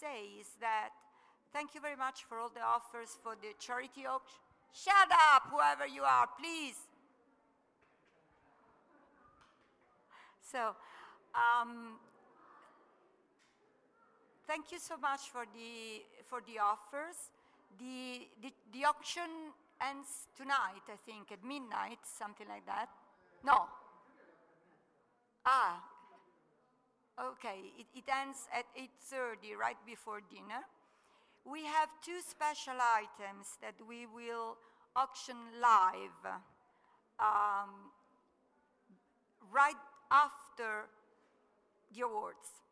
say is that thank you very much for all the offers for the charity auction. Shut up, whoever you are, please. So, um, thank you so much for the for the offers. The, the the auction ends tonight, I think, at midnight, something like that. No. Ah, Okay, it, it ends at 8.30, right before dinner. We have two special items that we will auction live um, right after the awards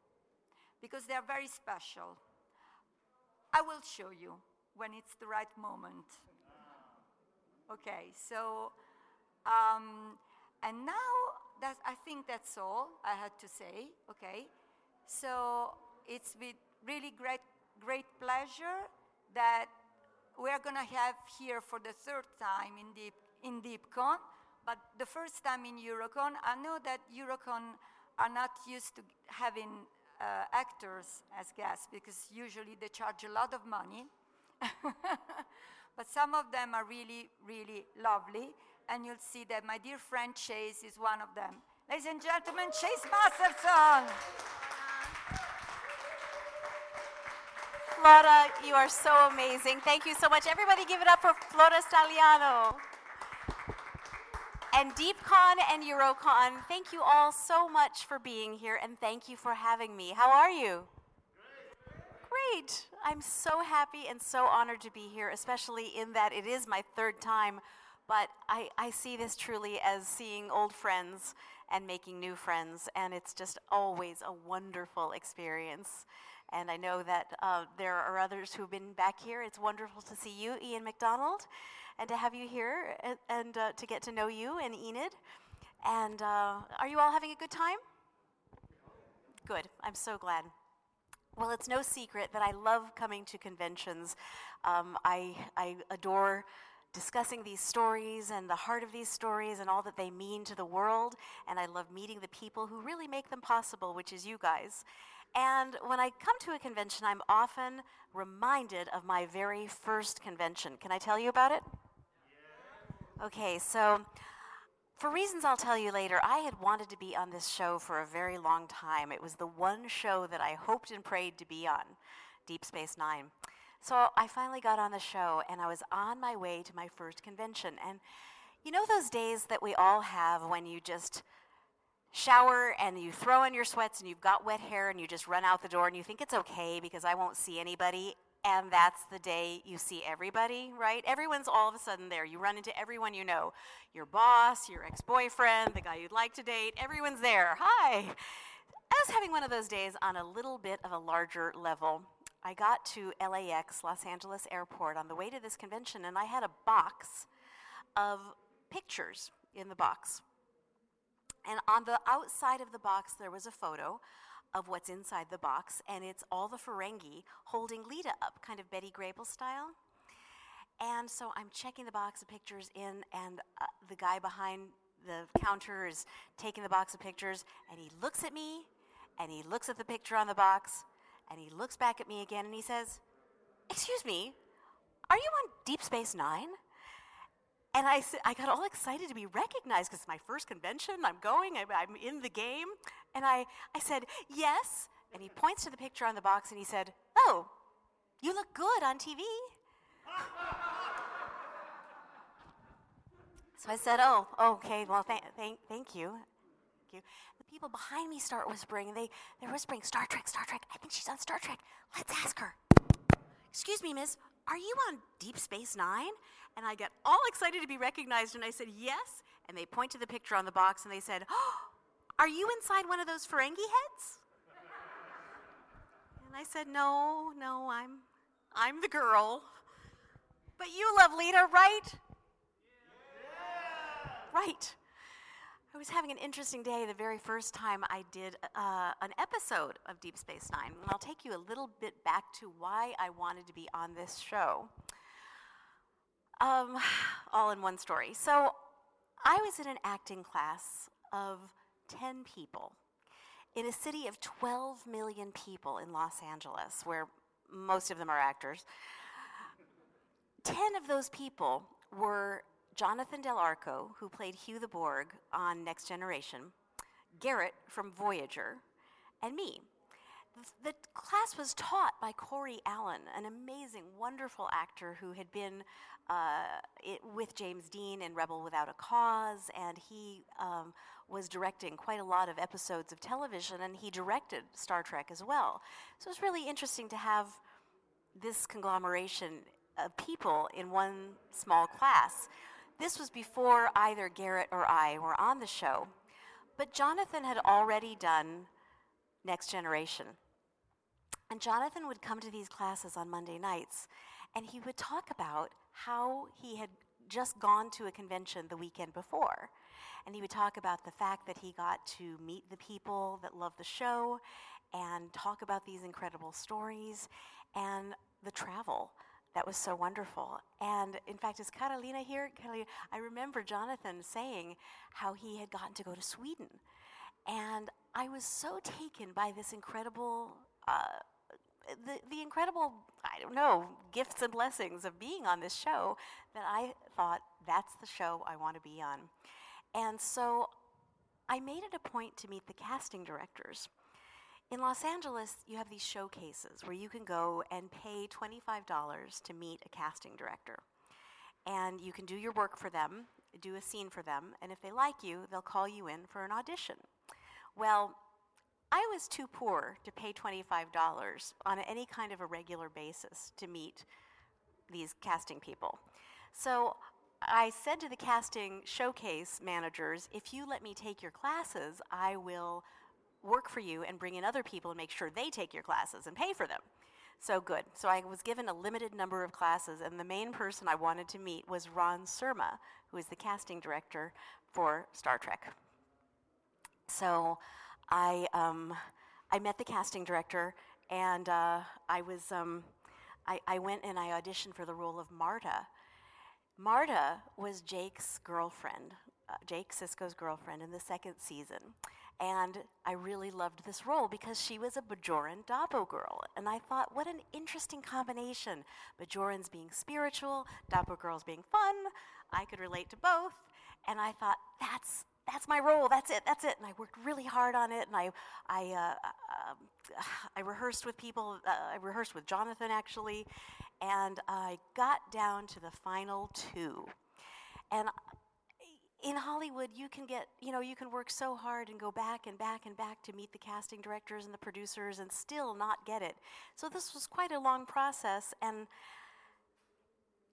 because they are very special. I will show you when it's the right moment. Okay, so, um, and now I think that's all I had to say, okay? So it's with really great, great pleasure that we're gonna have here for the third time in Deep, in DeepCon, but the first time in Eurocon. I know that Eurocon are not used to having uh, actors as guests because usually they charge a lot of money. but some of them are really, really lovely. And you'll see that my dear friend Chase is one of them. Ladies and gentlemen, Chase Masterson. Flora, you are so amazing. Thank you so much. Everybody give it up for Flora Staliano. And DeepCon and Eurocon, thank you all so much for being here and thank you for having me. How are you? Great. I'm so happy and so honored to be here, especially in that it is my third time. But I, I see this truly as seeing old friends and making new friends, and it's just always a wonderful experience. And I know that uh, there are others who've been back here. It's wonderful to see you, Ian McDonald, and to have you here and, and uh, to get to know you and Enid. And uh, are you all having a good time? Good. I'm so glad. Well, it's no secret that I love coming to conventions. Um, I, I adore discussing these stories and the heart of these stories and all that they mean to the world. And I love meeting the people who really make them possible, which is you guys. And when I come to a convention, I'm often reminded of my very first convention. Can I tell you about it? Okay, so for reasons I'll tell you later, I had wanted to be on this show for a very long time. It was the one show that I hoped and prayed to be on, Deep Space Nine. So I finally got on the show and I was on my way to my first convention. And you know those days that we all have when you just shower and you throw in your sweats and you've got wet hair and you just run out the door and you think it's okay because I won't see anybody. And that's the day you see everybody, right? Everyone's all of a sudden there. You run into everyone you know your boss, your ex boyfriend, the guy you'd like to date. Everyone's there. Hi. I was having one of those days on a little bit of a larger level. I got to LAX, Los Angeles Airport, on the way to this convention, and I had a box of pictures in the box. And on the outside of the box, there was a photo of what's inside the box, and it's all the Ferengi holding Leeta up, kind of Betty Grable style. And so I'm checking the box of pictures in, and uh, the guy behind the counter is taking the box of pictures, and he looks at me, and he looks at the picture on the box, and he looks back at me again and he says, Excuse me, are you on Deep Space Nine? And I, I got all excited to be recognized because it's my first convention. I'm going, I'm, I'm in the game. And I, I said, Yes. And he points to the picture on the box and he said, Oh, you look good on TV. so I said, Oh, okay, well, th- thank, thank you. Thank you people behind me start whispering. They, they're whispering, Star Trek, Star Trek. I think she's on Star Trek. Let's ask her. Excuse me, miss, are you on Deep Space Nine? And I get all excited to be recognized, and I said, Yes. And they point to the picture on the box and they said, oh, Are you inside one of those Ferengi heads? and I said, No, no, I'm, I'm the girl. But you love Leeta, right? Yeah. Right. I was having an interesting day the very first time I did uh, an episode of Deep Space Nine. And I'll take you a little bit back to why I wanted to be on this show. Um, all in one story. So I was in an acting class of 10 people in a city of 12 million people in Los Angeles, where most of them are actors. 10 of those people were Jonathan Del Arco, who played Hugh the Borg on Next Generation, Garrett from Voyager, and me. The class was taught by Corey Allen, an amazing, wonderful actor who had been uh, it, with James Dean in Rebel Without a Cause, and he um, was directing quite a lot of episodes of television, and he directed Star Trek as well. So it was really interesting to have this conglomeration of people in one small class. This was before either Garrett or I were on the show. But Jonathan had already done Next Generation. And Jonathan would come to these classes on Monday nights, and he would talk about how he had just gone to a convention the weekend before. And he would talk about the fact that he got to meet the people that love the show and talk about these incredible stories and the travel that was so wonderful. And in fact, is Carolina here? Carolina, I remember Jonathan saying how he had gotten to go to Sweden. And I was so taken by this incredible, uh, the, the incredible, I don't know, gifts and blessings of being on this show that I thought that's the show I want to be on. And so I made it a point to meet the casting directors. In Los Angeles, you have these showcases where you can go and pay $25 to meet a casting director. And you can do your work for them, do a scene for them, and if they like you, they'll call you in for an audition. Well, I was too poor to pay $25 on any kind of a regular basis to meet these casting people. So I said to the casting showcase managers, if you let me take your classes, I will work for you and bring in other people and make sure they take your classes and pay for them. So good. So I was given a limited number of classes, and the main person I wanted to meet was Ron Surma, who is the casting director for Star Trek. So I, um, I met the casting director, and uh, I was, um, I, I went and I auditioned for the role of Mardah. Mardah was Jake's girlfriend, uh, Jake Sisko's girlfriend in the second season. And I really loved this role because she was a Bajoran Dabo girl. And I thought, what an interesting combination. Bajorans being spiritual, Dabo girls being fun. I could relate to both. And I thought, that's, that's my role. That's it. That's it. And I worked really hard on it. And I, I, uh, uh, I rehearsed with people. Uh, I rehearsed with Jonathan, actually. And I got down to the final two. And in Hollywood, you can get, you know, you can work so hard and go back and back and back to meet the casting directors and the producers and still not get it. So this was quite a long process. And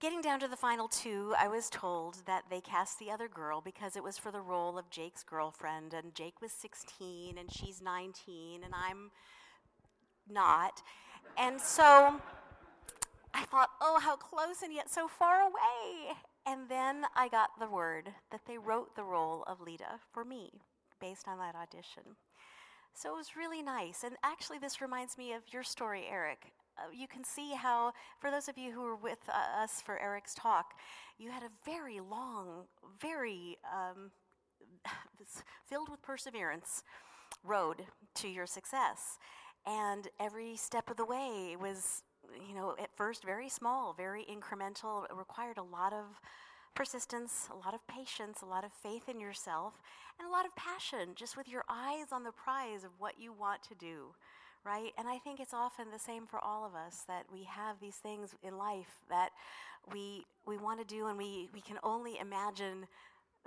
getting down to the final two, I was told that they cast the other girl because it was for the role of Jake's girlfriend. And Jake was 16 and she's 19 and I'm not. And so I thought, oh, how close and yet so far away. And then I got the word that they wrote the role of Leeta for me based on that audition. So it was really nice. And actually, this reminds me of your story, Eric. Uh, you can see how, for those of you who were with uh, us for Eric's talk, you had a very long, very um, filled with perseverance road to your success. And every step of the way was you know, at first very small, very incremental. It required a lot of persistence, a lot of patience, a lot of faith in yourself, and a lot of passion, just with your eyes on the prize of what you want to do, right? And I think it's often the same for all of us that we have these things in life that we we want to do, and we we can only imagine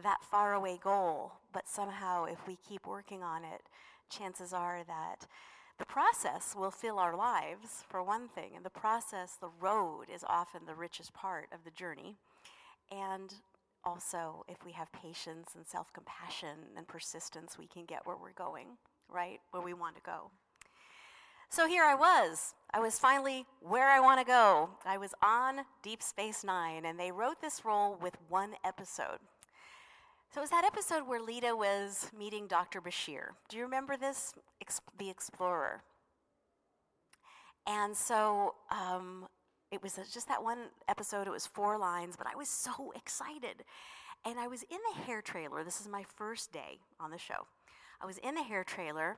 that faraway goal, but somehow if we keep working on it, chances are that the process will fill our lives, for one thing, and the process, the road, is often the richest part of the journey. And also, if we have patience and self compassion and persistence, we can get where we're going, right? Where we want to go. So here I was. I was finally where I want to go. I was on Deep Space Nine, and they wrote this role with one episode. So it was that episode where Leeta was meeting Dr. Bashir. Do you remember this? Ex- the Explorer. And so um, it was just that one episode. It was four lines, but I was so excited. And I was in the hair trailer. This is my first day on the show. I was in the hair trailer,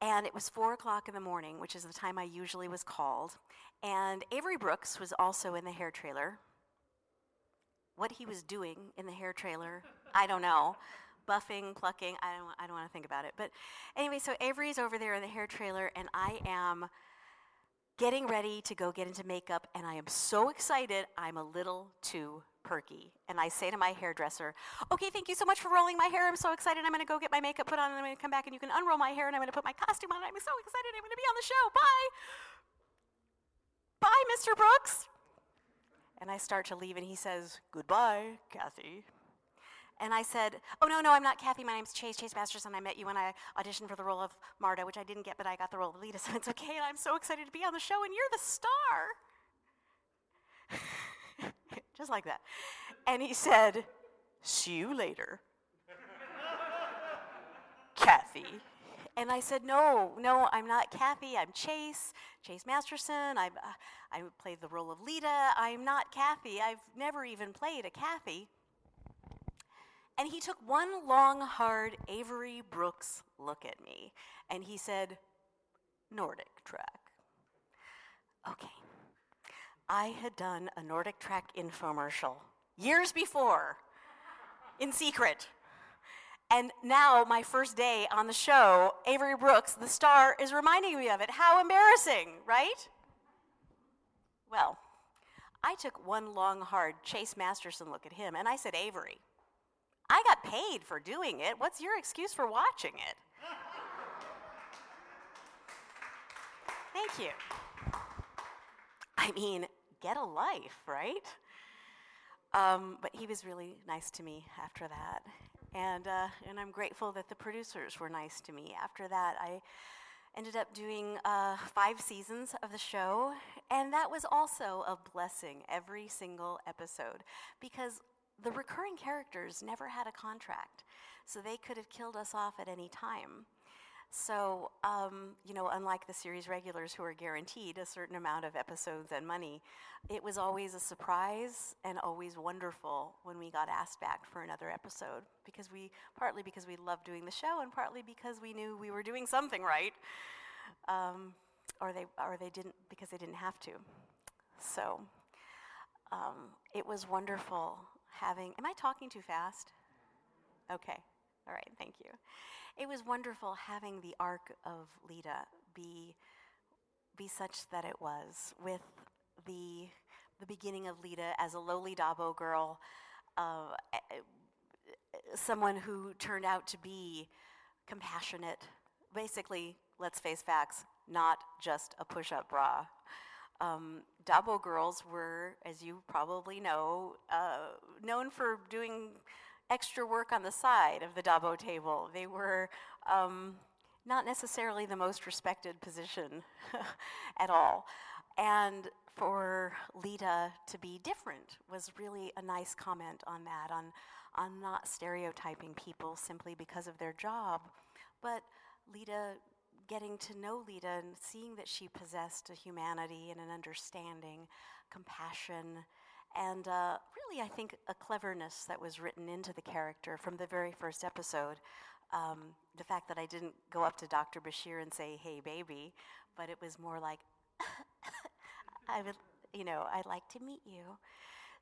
and it was four o'clock in the morning, which is the time I usually was called. And Avery Brooks was also in the hair trailer. What he was doing in the hair trailer I don't know. Buffing, plucking, I don't, I don't want to think about it. But anyway, so Avery's over there in the hair trailer, and I am getting ready to go get into makeup, and I am so excited, I'm a little too perky. And I say to my hairdresser, okay, thank you so much for rolling my hair. I'm so excited. I'm going to go get my makeup put on, and I'm going to come back, and you can unroll my hair, and I'm going to put my costume on. I'm so excited. I'm going to be on the show. Bye. Bye, Mr. Brooks. And I start to leave, and he says, goodbye, Kathy. And I said, Oh, no, no, I'm not Kathy. My name's Chase, Chase Masterson. I met you when I auditioned for the role of Mardah, which I didn't get, but I got the role of Leeta, so it's okay. And I'm so excited to be on the show, and you're the star. Just like that. And he said, See you later. Kathy. And I said, No, no, I'm not Kathy. I'm Chase, Chase Masterson. I've, uh, I played the role of Leeta. I'm not Kathy. I've never even played a Kathy. And he took one long, hard Avery Brooks look at me and he said, NordicTrack. Okay. I had done a NordicTrack infomercial years before in secret. And now, my first day on the show, Avery Brooks, the star, is reminding me of it. How embarrassing, right? Well, I took one long, hard Chase Masterson look at him and I said, Avery, I got paid for doing it. What's your excuse for watching it? Thank you. I mean, get a life, right? Um, but he was really nice to me after that. And, uh, and I'm grateful that the producers were nice to me. After that, I ended up doing uh, five seasons of the show, and that was also a blessing every single episode because the recurring characters never had a contract, so they could have killed us off at any time. So, um, you know, unlike the series regulars who are guaranteed a certain amount of episodes and money, it was always a surprise and always wonderful when we got asked back for another episode because we, partly because we loved doing the show and partly because we knew we were doing something right, um, or they, or they didn't because they didn't have to. So, um, it was wonderful having. Am I talking too fast? Okay. All right. Thank you it was wonderful having the arc of Leeta be be such that it was with the the beginning of Leeta as a lowly Dabo girl, uh, someone who turned out to be compassionate. Basically, let's face facts, not just a push-up bra. Um, Dabo girls were, as you probably know, uh, known for doing extra work on the side of the Dabo table. They were um, not necessarily the most respected position at all. And for Leeta to be different was really a nice comment on that, on, on not stereotyping people simply because of their job, but Leeta getting to know Leeta and seeing that she possessed a humanity and an understanding, compassion, and uh, really, I think, a cleverness that was written into the character from the very first episode. Um, the fact that I didn't go up to Dr. Bashir and say, hey, baby, but it was more like, I would, you know, I'd like to meet you.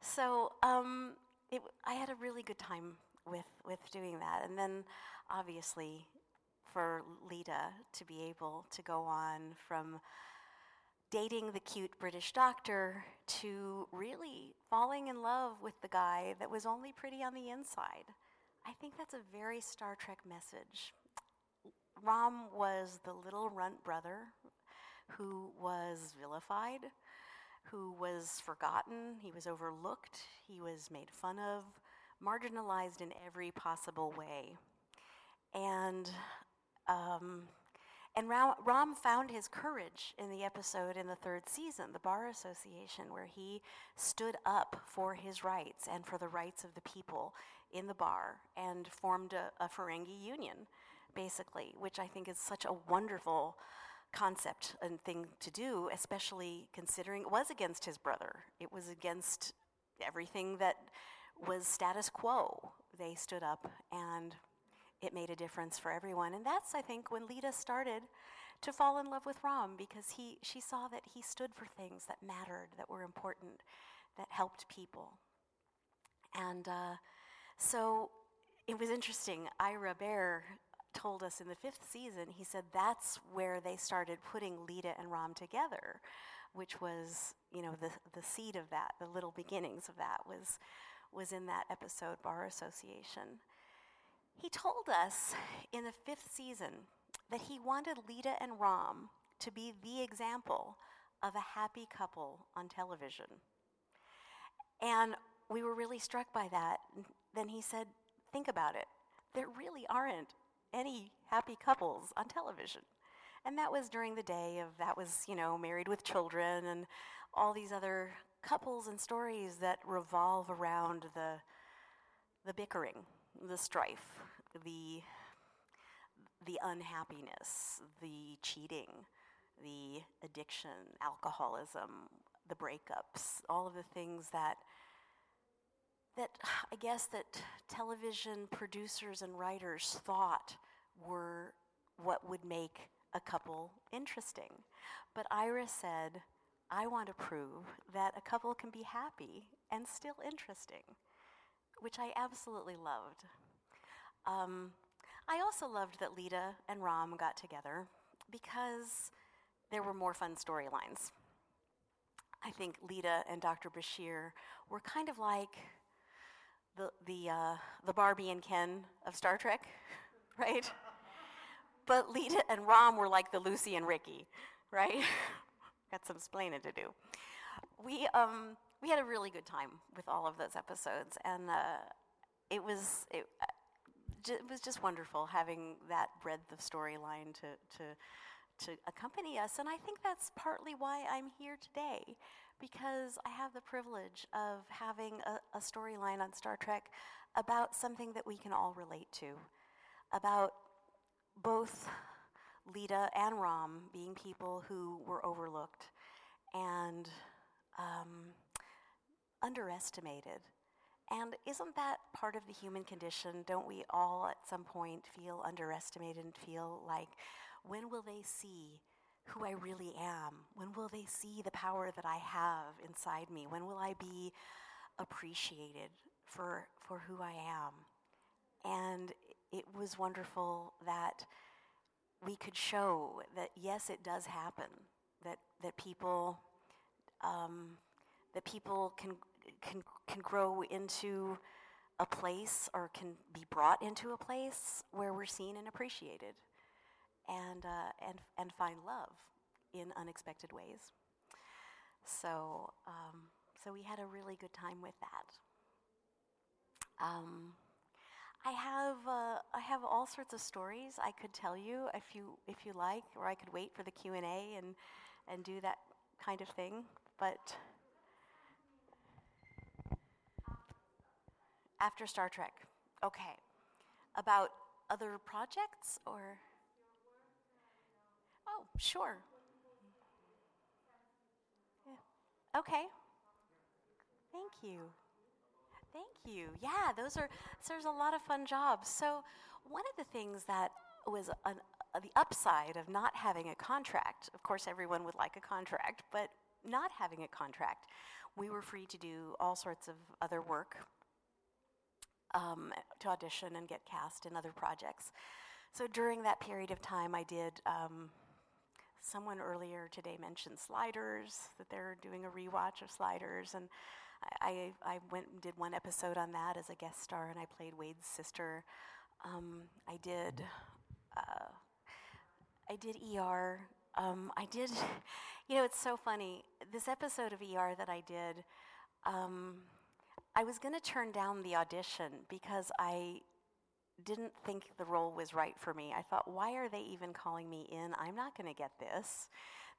So um, it, I had a really good time with, with doing that. And then, obviously, for Leeta to be able to go on from dating the cute British doctor to really falling in love with the guy that was only pretty on the inside. I think that's a very Star Trek message. Rom was the little runt brother who was vilified, who was forgotten, he was overlooked, he was made fun of, marginalized in every possible way. And um, and Rom found his courage in the episode in the third season, the Bar Association, where he stood up for his rights and for the rights of the people in the bar and formed a, a Ferengi union, basically, which I think is such a wonderful concept and thing to do, especially considering it was against his brother. It was against everything that was status quo. They stood up and it made a difference for everyone. And that's, I think, when Leeta started to fall in love with Rom because he, she saw that he stood for things that mattered, that were important, that helped people. And uh, so it was interesting. Ira Behr told us in the fifth season, he said that's where they started putting Leeta and Rom together, which was, you know, the, the seed of that, the little beginnings of that was, was in that episode, Bar Association. He told us in the fifth season that he wanted Leeta and Rom to be the example of a happy couple on television. And we were really struck by that. Then he said, Think about it. There really aren't any happy couples on television. And that was during the day of that was, you know, married with children and all these other couples and stories that revolve around the the bickering, the strife, the, the unhappiness, the cheating, the addiction, alcoholism, the breakups, all of the things that that I guess that television producers and writers thought were what would make a couple interesting. But Ira said, I want to prove that a couple can be happy and still interesting, which I absolutely loved. Um, I also loved that Leeta and Rom got together because there were more fun storylines. I think Leeta and Dr. Bashir were kind of like the, the, uh, the Barbie and Ken of Star Trek, right? But Leeta and Rom were like the Lucy and Ricky, right? Got some explaining to do. We, um, we had a really good time with all of those episodes, and uh, it was, it, it was just wonderful having that breadth of storyline to, to, to accompany us. And I think that's partly why I'm here today, because I have the privilege of having a, a storyline on Star Trek about something that we can all relate to, about both Leeta and Rom being people who were overlooked and um, underestimated. And isn't that part of the human condition? Don't we all at some point feel underestimated and feel like, when will they see who I really am? When will they see the power that I have inside me? When will I be appreciated for, for who I am? And it was wonderful that we could show that yes, it does happen. That that people um, that people can can can grow into a place or can be brought into a place where we're seen and appreciated, and uh, and and find love in unexpected ways. So um, so we had a really good time with that. Um, I have uh, I have all sorts of stories I could tell you if you if you like, or I could wait for the Q and A and and do that kind of thing. But after Star Trek, okay, about other projects or oh sure, yeah. okay. Thank you. Thank you. Yeah, those are so there's a lot of fun jobs. So one of the things that was an, uh, the upside of not having a contract, of course, everyone would like a contract, but not having a contract, we were free to do all sorts of other work, um, to audition and get cast in other projects. So during that period of time, I did. Um, someone earlier today mentioned Sliders, that they're doing a rewatch of Sliders, and I, I went and did one episode on that as a guest star, and I played Wade's sister. Um, I did, uh, I did ER. Um, I did, you know, it's so funny. This episode of ER that I did, um, I was going to turn down the audition because I didn't think the role was right for me. I thought, why are they even calling me in? I'm not going to get this.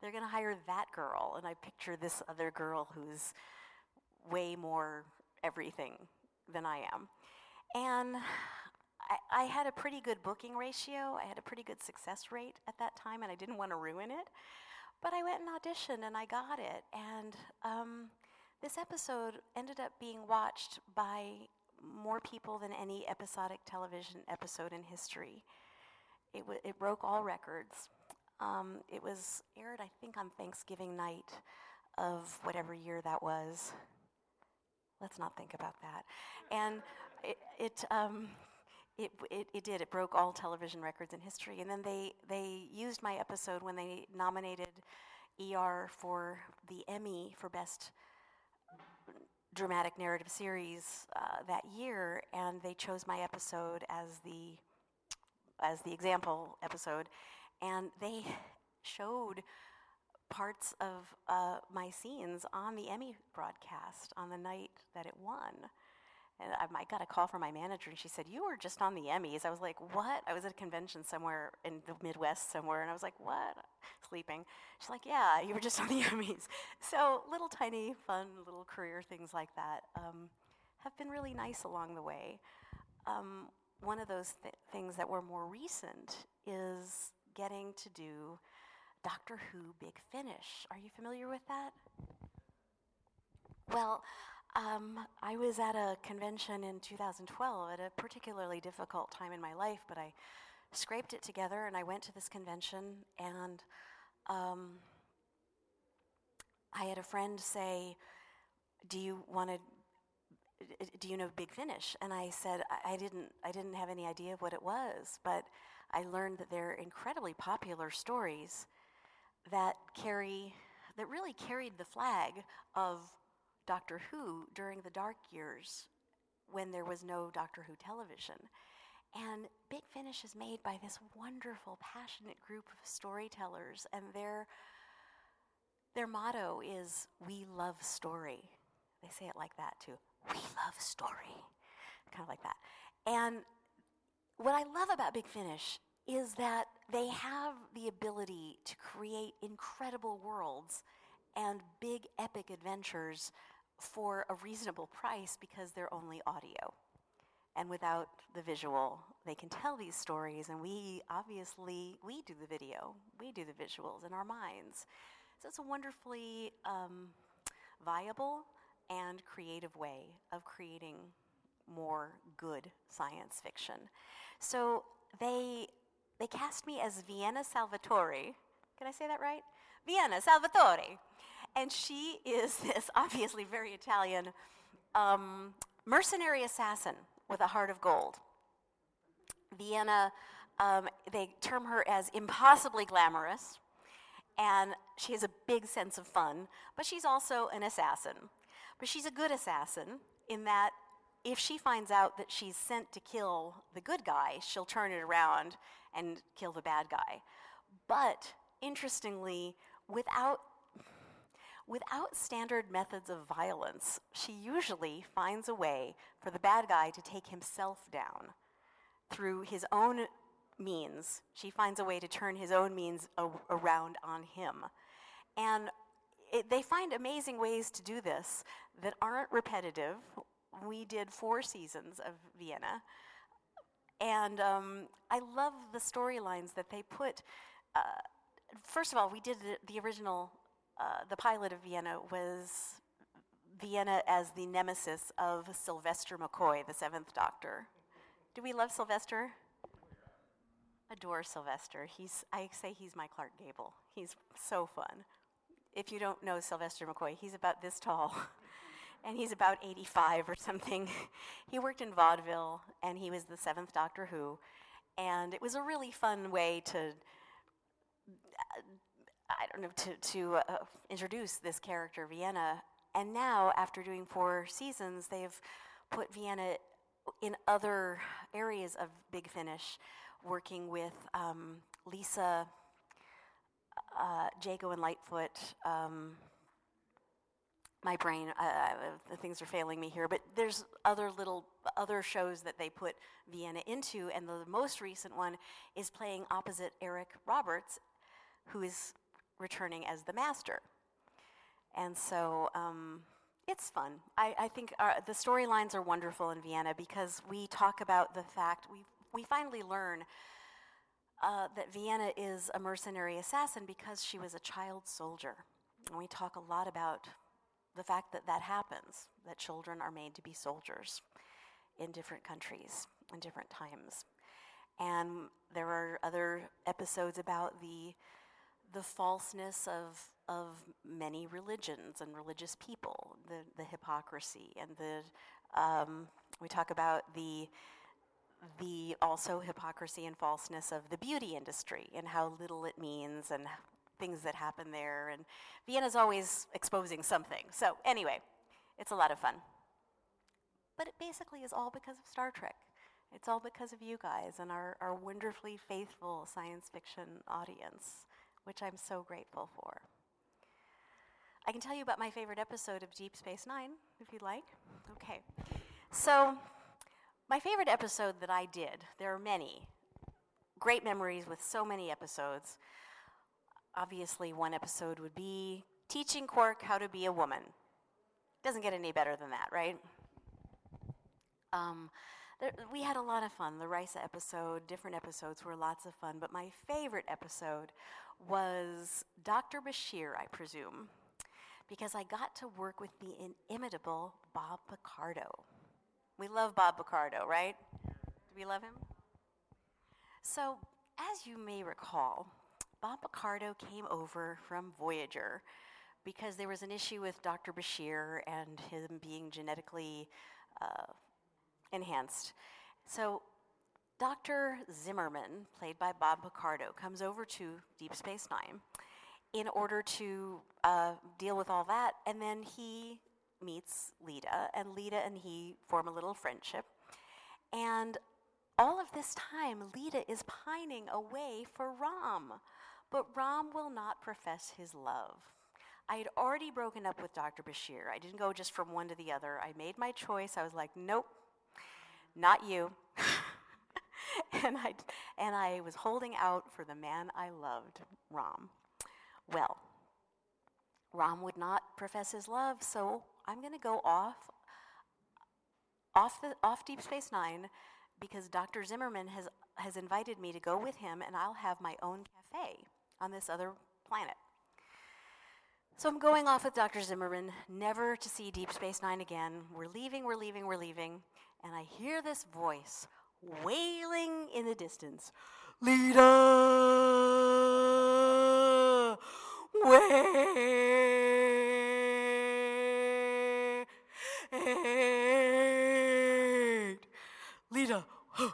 They're going to hire that girl. And I picture this other girl who's way more everything than I am. And I, I, had a pretty good booking ratio. I had a pretty good success rate at that time, and I didn't want to ruin it. But I went and auditioned, and I got it. And um, this episode ended up being watched by more people than any episodic television episode in history. It, w- it broke all records. Um, it was aired, I think, on Thanksgiving night of whatever year that was. Let's not think about that. And it, it, um, it, it, it, did. It broke all television records in history. And then they, they used my episode when they nominated ER for the Emmy for Best Dramatic Narrative Series uh, that year, and they chose my episode as the as the example episode, and they showed parts of uh, my scenes on the Emmy broadcast on the night that it won. And I, I, got a call from my manager, and she said, You were just on the Emmys. I was like, What? I was at a convention somewhere in the Midwest somewhere, and I was like, What? Sleeping. She's like, Yeah, you were just on the Emmys. So, little tiny, fun, little career things like that um, have been really nice along the way. Um, one of those th- things that were more recent is getting to do Doctor Who Big Finish. Are you familiar with that? Well, um, I was at a convention in 2012 at a particularly difficult time in my life, but I scraped it together and I went to this convention and um, I had a friend say, "Do you want to? Do you know Big Finish?" And I said, I, I didn't. I didn't have any idea what it was, but I learned that they're incredibly popular stories that carry that really carried the flag of Doctor Who during the dark years when there was no Doctor Who television. And Big Finish is made by this wonderful, passionate group of storytellers, and their their motto is "We love story." They say it like that too. We love story, kind of like that. And what I love about Big Finish is that they have the ability to create incredible worlds and big epic adventures for a reasonable price because they're only audio. And without the visual, they can tell these stories, and we obviously we do the video, we do the visuals in our minds. So it's a wonderfully um, viable and creative way of creating more good science fiction. So they they cast me as Vienna Salvatore. Can I say that right? Vienna Salvatore. And she is this obviously very Italian um, mercenary assassin with a heart of gold. Vienna, um, they term her as impossibly glamorous, and she has a big sense of fun, but she's also an assassin. But she's a good assassin in that if she finds out that she's sent to kill the good guy, she'll turn it around and kill the bad guy. But interestingly, without without standard methods of violence, she usually finds a way for the bad guy to take himself down through his own means. She finds a way to turn his own means around on him. And it, they find amazing ways to do this that aren't repetitive. We did four seasons of Vienna. And um, I love the storylines that they put. Uh, first of all, we did the, the original, uh, the pilot of Vienna was Vienna as the nemesis of Sylvester McCoy, the seventh doctor. Do we love Sylvester? Adore Sylvester. He's, I say he's my Clark Gable. He's so fun. If you don't know Sylvester McCoy, he's about this tall. and he's about 85 or something. he worked in vaudeville, and he was the seventh Doctor Who. And it was a really fun way to, uh, I don't know, to, to uh, introduce this character, Vienna. And now, after doing four seasons, they've put Vienna in other areas of Big Finish, working with um, Lisa, uh, Jago, and Litefoot. Um, my brain, uh, uh, the things are failing me here, but there's other little other shows that they put Vienna into, and the most recent one is playing opposite Eric Roberts, who is returning as the master. And so um, it's fun. I, I think our, the storylines are wonderful in Vienna because we talk about the fact we we finally learn uh, that Vienna is a mercenary assassin because she was a child soldier. And we talk a lot about the fact that that happens, that children are made to be soldiers in different countries in different times. And there are other episodes about the the falseness of of many religions and religious people, the the hypocrisy and the um, we talk about the the also hypocrisy and falseness of the beauty industry and how little it means and things that happen there. And Vienna's always exposing something. So, anyway, it's a lot of fun. But it basically is all because of Star Trek. It's all because of you guys and our, our wonderfully faithful science fiction audience, which I'm so grateful for. I can tell you about my favorite episode of Deep Space Nine, if you'd like. Okay. So, my favorite episode that I did, there are many, great memories with so many episodes obviously one episode would be teaching Quark how to be a woman. Doesn't get any better than that, right? Um, there, we had a lot of fun. The Risa episode, different episodes were lots of fun, but my favorite episode was Dr. Bashir, I presume, because I got to work with the inimitable Bob Picardo. We love Bob Picardo, right? Do we love him? So, as you may recall, Bob Picardo came over from Voyager because there was an issue with Dr. Bashir and him being genetically uh, enhanced. So Dr. Zimmerman, played by Bob Picardo, comes over to Deep Space Nine in order to uh, deal with all that, and then he meets Leeta, and Leeta and he form a little friendship. And all of this time, Leeta is pining away for Rom. But Rom will not profess his love. I had already broken up with Dr. Bashir. I didn't go just from one to the other. I made my choice. I was like, nope, not you. and, I, and I was holding out for the man I loved, Rom. Well, Rom would not profess his love, so I'm going to go off, off, the, off Deep Space Nine because Dr. Zimmerman has, has invited me to go with him, and I'll have my own cafe on this other planet. So I'm going off with Dr. Zimmerman, never to see Deep Space Nine again. We're leaving, we're leaving, we're leaving. And I hear this voice wailing in the distance Leeta! Wait! Leeta!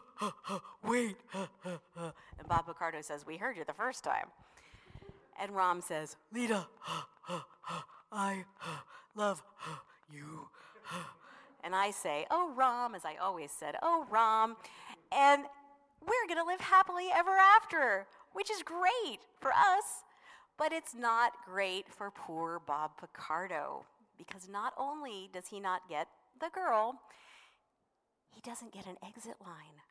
Wait! and Bob Picardo says, We heard you the first time. And Rom says, Leeta, I love you. And I say, Oh, Rom, as I always said, Oh, Rom. And we're going to live happily ever after, which is great for us. But it's not great for poor Bob Picardo because not only does he not get the girl, he doesn't get an exit line.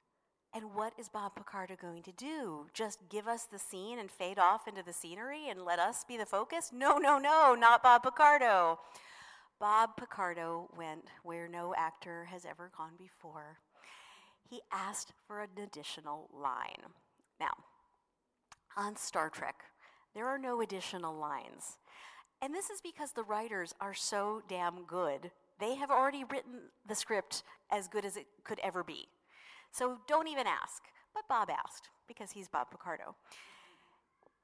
And what is Bob Picardo going to do? Just give us the scene and fade off into the scenery and let us be the focus? No, no, no, not Bob Picardo. Bob Picardo went where no actor has ever gone before. He asked for an additional line. Now, on Star Trek, there are no additional lines. And this is because the writers are so damn good. They have already written the script as good as it could ever be. So don't even ask. But Bob asked because he's Bob Picardo.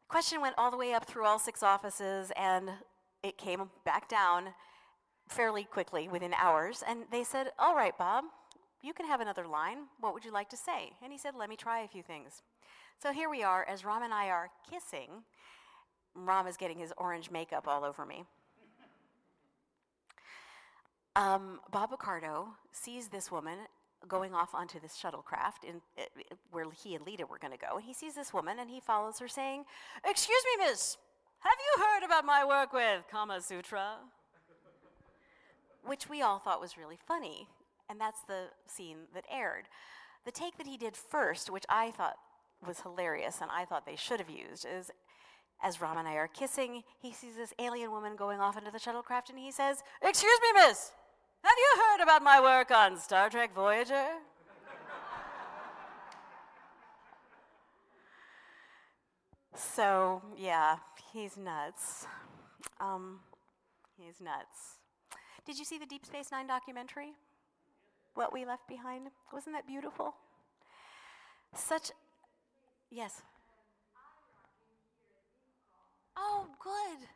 Question went all the way up through all six offices and it came back down fairly quickly within hours. And they said, All right, Bob, you can have another line. What would you like to say? And he said, Let me try a few things. So here we are, as Rom and I are kissing. Rom is getting his orange makeup all over me. Um, Bob Picardo sees this woman going off onto this shuttlecraft in, uh, where he and Leeta were going to go. And he sees this woman and he follows her saying, Excuse me, miss, have you heard about my work with Kama Sutra? Which we all thought was really funny. And that's the scene that aired. The take that he did first, which I thought was hilarious and I thought they should have used, is as Rom and I are kissing, he sees this alien woman going off into the shuttlecraft and he says, Excuse me, miss, have you heard about my work on Star Trek Voyager? so, yeah, he's nuts. Um, he's nuts. Did you see the Deep Space Nine documentary? What We Left Behind? Wasn't that beautiful? Such, yes. Oh, good.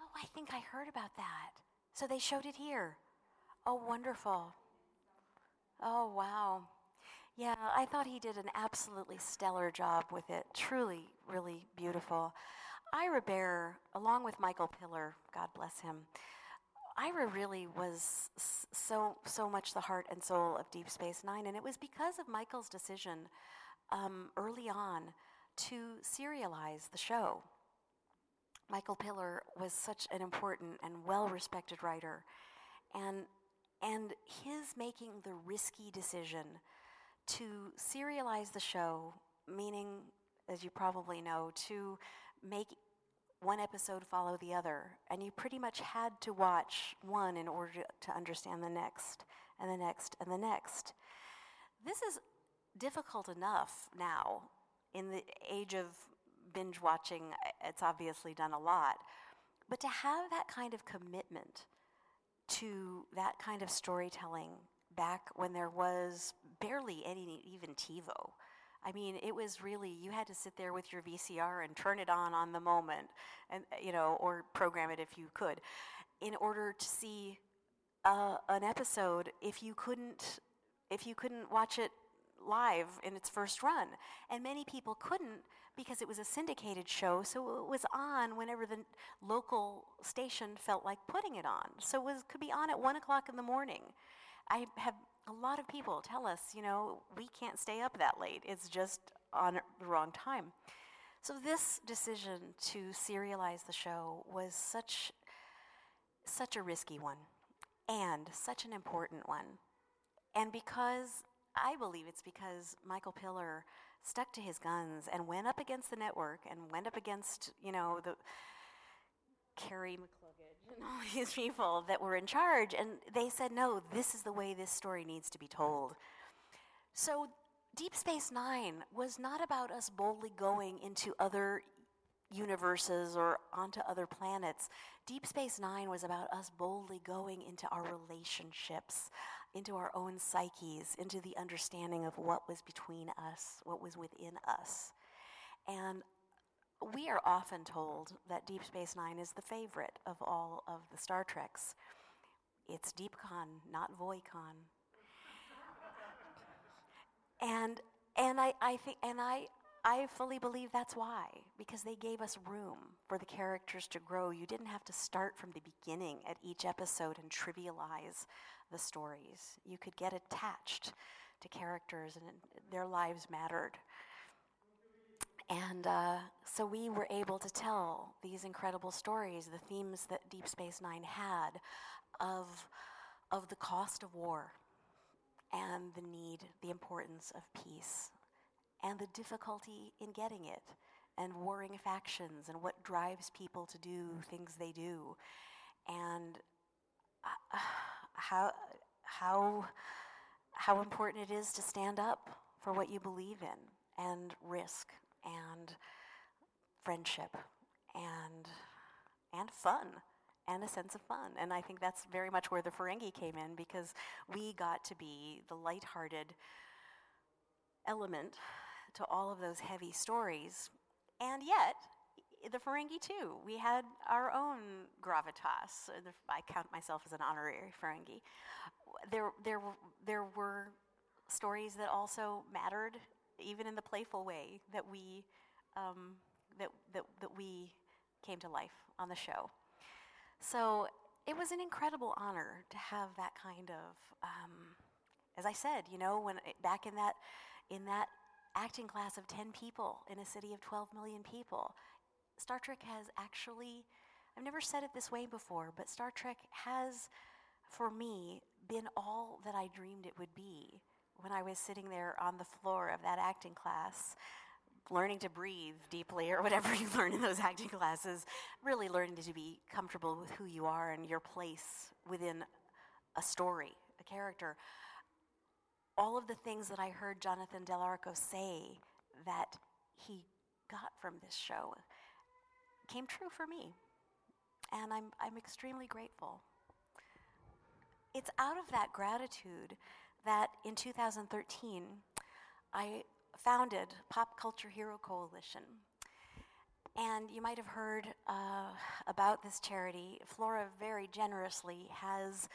Oh, I think I heard about that. So they showed it here. Oh, wonderful. Oh, wow. Yeah, I thought he did an absolutely stellar job with it. Truly, really beautiful. Ira Behr, along with Michael Piller, God bless him, Ira really was so so much the heart and soul of Deep Space Nine, and it was because of Michael's decision um, early on to serialize the show. Michael Piller was such an important and well respected writer. And, and his making the risky decision to serialize the show, meaning, as you probably know, to make one episode follow the other. And you pretty much had to watch one in order to understand the next, and the next, and the next. This is difficult enough now in the age of binge watching, it's obviously done a lot. But to have that kind of commitment to that kind of storytelling back when there was barely any, even TiVo. I mean, it was really, you had to sit there with your VCR and turn it on on the moment, and, you know, or program it if you could, in order to see uh, an episode if you couldn't, if you couldn't watch it live in its first run. And many people couldn't because it was a syndicated show, so it was on whenever the local station felt like putting it on. So it was, could be on at 1 o'clock in the morning. I have a lot of people tell us, you know, we can't stay up that late. It's just on the wrong time. So this decision to serialize the show was such such a risky one. and such an important one. And because I believe it's because Michael Piller stuck to his guns and went up against the network and went up against, you know, the Kerry McCluggage and all these people that were in charge. And they said, no, this is the way this story needs to be told. So Deep Space Nine was not about us boldly going into other universes or onto other planets. Deep Space Nine was about us boldly going into our relationships, into our own psyches, into the understanding of what was between us, what was within us. And we are often told that Deep Space Nine is the favorite of all of the Star Treks. It's DeepCon, not VoyCon. and and I, I think and I I fully believe that's why, because they gave us room for the characters to grow. You didn't have to start from the beginning at each episode and trivialize the stories. You could get attached to characters, and their lives mattered. And uh, so we were able to tell these incredible stories, the themes that Deep Space Nine had of, of the cost of war and the need, the importance of peace and the difficulty in getting it, and warring factions, and what drives people to do things they do, and uh, how, how, how important it is to stand up for what you believe in, and risk, and friendship, and, and fun and a sense of fun. And I think that's very much where the Ferengi came in because we got to be the lighthearted element to all of those heavy stories. And yet, the Ferengi too. We had our own gravitas. I count myself as an honorary Ferengi. There, there, there were stories that also mattered, even in the playful way that we, um, that, that, that we came to life on the show. So it was an incredible honor to have that kind of, um, as I said, you know, when back in that, in that acting class of 10 people in a city of 12 million people. Star Trek has actually, I've never said it this way before, but Star Trek has, for me, been all that I dreamed it would be when I was sitting there on the floor of that acting class, learning to breathe deeply or whatever you learn in those acting classes, really learning to be comfortable with who you are and your place within a story, a character all of the things that I heard Jonathan Del Arco say that he got from this show came true for me. And I'm, I'm extremely grateful. It's out of that gratitude that in 2013, I founded Pop Culture Hero Coalition. And you might have heard uh, about this charity. Flora very generously has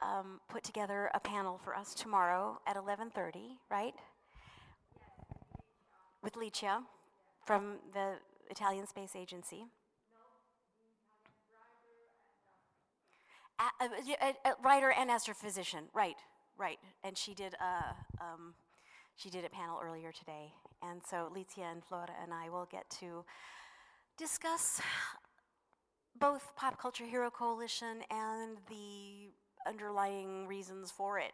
um, put together a panel for us tomorrow at 11:30, right? With Licia from the Italian Space Agency. A, a, a, writer and astrophysician, right, right, and she did a um, she did a panel earlier today, and so Licia and Flora and I will get to discuss both Pop Culture Hero Coalition and the underlying reasons for it.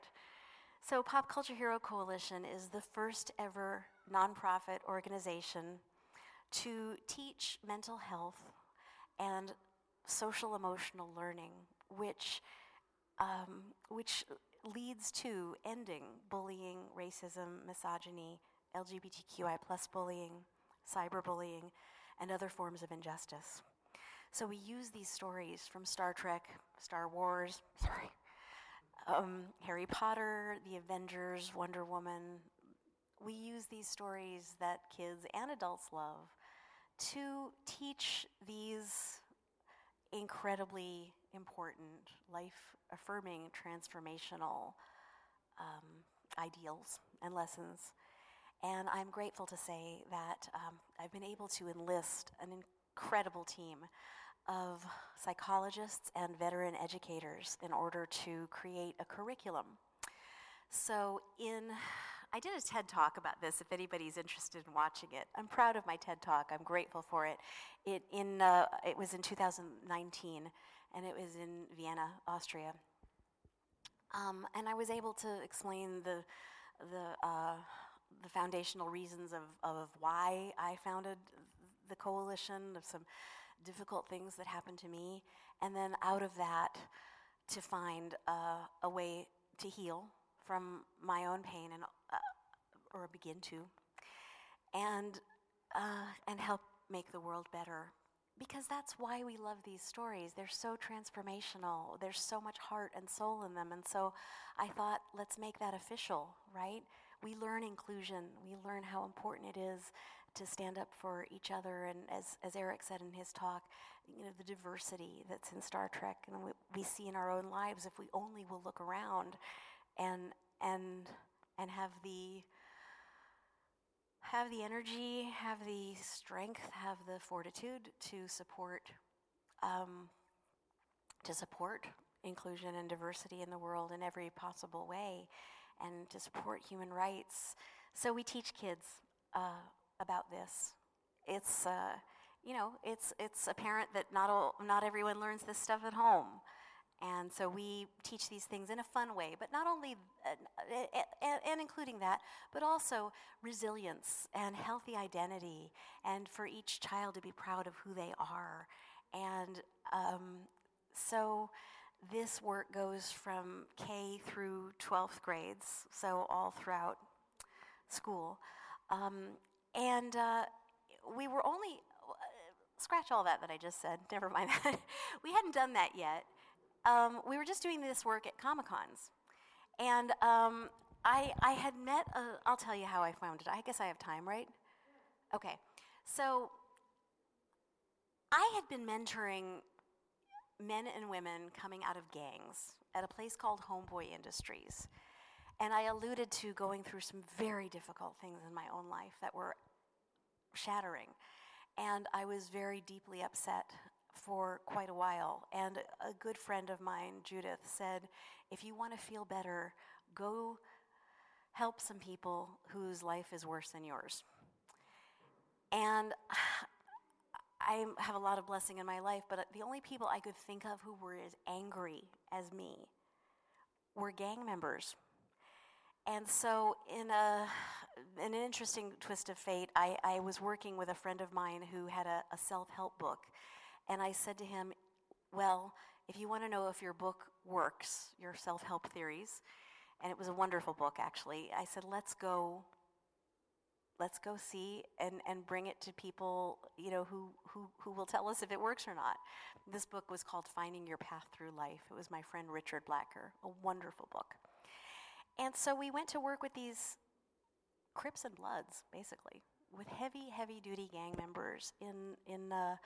So, Pop Culture Hero Coalition is the first ever nonprofit organization to teach mental health and social emotional learning, which, um, which leads to ending bullying, racism, misogyny, LGBTQI plus bullying, cyberbullying, and other forms of injustice. So we use these stories from Star Trek, Star Wars, sorry, um, Harry Potter, The Avengers, Wonder Woman. We use these stories that kids and adults love to teach these incredibly important, life affirming, transformational um, ideals and lessons. And I'm grateful to say that um, I've been able to enlist an incredible team of psychologists and veteran educators in order to create a curriculum. So, in I did a TED talk about this. If anybody's interested in watching it, I'm proud of my TED talk. I'm grateful for it. It in uh, it was in 2019, and it was in Vienna, Austria. Um, and I was able to explain the, the, uh, the foundational reasons of, of why I founded the coalition, of some difficult things that happened to me. And then out of that, to find uh, a way to heal from my own pain and uh, or begin to and uh, and help make the world better because that's why we love these stories. They're so transformational. There's so much heart and soul in them. And so i thought let's make that official right? We learn inclusion. We learn how important it is to stand up for each other. And as, as eric said in his talk you know the diversity that's in star trek and we, we see in our own lives if we only will look around and and and have the have the energy, have the strength, have the fortitude to support um, to support inclusion and diversity in the world in every possible way, and to support human rights. So we teach kids uh, about this. It's uh, you know it's it's apparent that not all, not everyone learns this stuff at home. And so we teach these things in a fun way, but not only, uh, and, including that, but also resilience and healthy identity, and for each child to be proud of who they are. And um, so this work goes from K through 12th grades, so all throughout school. Um, and uh, we were only, uh, scratch all that that I just said, never mind that. we hadn't done that yet um, we were just doing this work at Comic Cons. And um, I, I had met, I'll tell you how I found it. I guess I have time, right? Okay. So I had been mentoring men and women coming out of gangs at a place called Homeboy Industries. And I alluded to going through some very difficult things in my own life that were shattering. And I was very deeply upset for quite a while. And a good friend of mine, Judith, said, if you want to feel better, go help some people whose life is worse than yours. And I have a lot of blessing in my life, but the only people I could think of who were as angry as me were gang members. And so, in, a, an interesting twist of fate, I, I was working with a friend of mine who had a, a self help book and I said to him, Well, if you want to know if your book works, your self help theories, and it was a wonderful book actually, I said, Let's go. Let's go see and, and bring it to people, you know, who, who, who will tell us if it works or not. This book was called Finding Your Path Through Life. It was my friend Richard Blacker, a wonderful book. And so we went to work with these Crips and Bloods, basically, with heavy, heavy duty gang members in, in uh,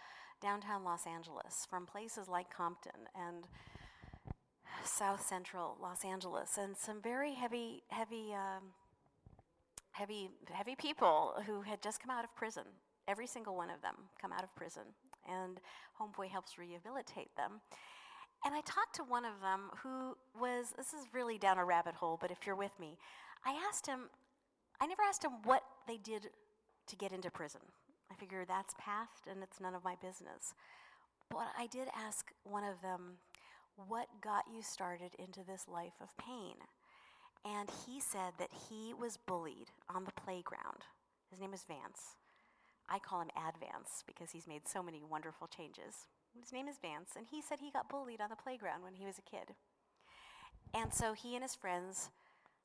downtown Los Angeles from places like Compton and South Central Los Angeles, and some very heavy, heavy, um, heavy, heavy people who had just come out of prison. Every single one of them come out of prison, and Homeboy helps rehabilitate them. And I talked to one of them who was, this is really down a rabbit hole, but if you're with me, I asked him, I never asked him what they did to get into prison. I figure that's past and it's none of my business. But I did ask one of them, What got you started into this life of pain? And he said that he was bullied on the playground. His name is Vance. I call him Advance because he's made so many wonderful changes. His name is Vance, and he said he got bullied on the playground when he was a kid. And so he and his friends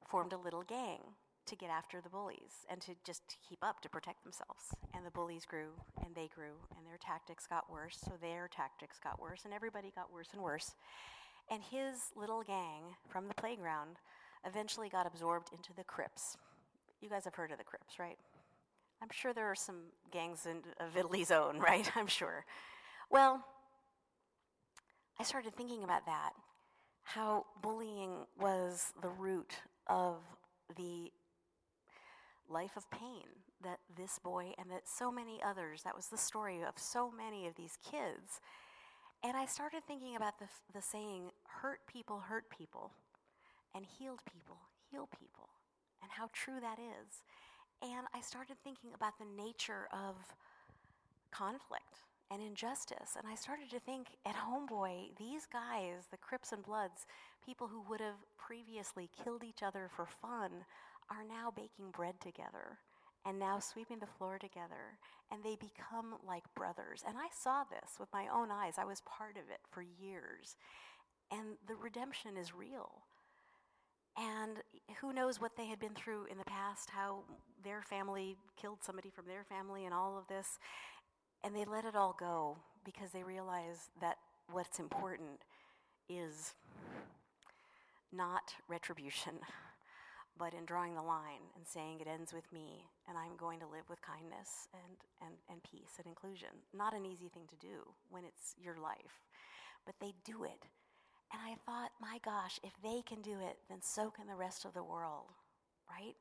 formed a little gang to get after the bullies and to just keep up to protect themselves. And the bullies grew and they grew and their tactics got worse, so their tactics got worse and everybody got worse and worse. And his little gang from the playground eventually got absorbed into the Crips. You guys have heard of the Crips, right? I'm sure there are some gangs in, of Italy's own, right? I'm sure. Well, I started thinking about that, how bullying was the root of the life of pain that this boy and that so many others, that was the story of so many of these kids. And I started thinking about the, the saying, hurt people hurt people, and healed people heal people, and how true that is. And I started thinking about the nature of conflict and injustice. And I started to think at Homeboy, these guys, the Crips and Bloods, people who would have previously killed each other for fun, are now baking bread together and now sweeping the floor together. And they become like brothers. And I saw this with my own eyes. I was part of it for years. And the redemption is real. And who knows what they had been through in the past, how their family killed somebody from their family, and all of this. And they let it all go because they realize that what's important is not retribution, but in drawing the line and saying it ends with me and I'm going to live with kindness and, and, and peace and inclusion. Not an easy thing to do when it's your life, but they do it and I thought, my gosh, if they can do it, then so can the rest of the world, right?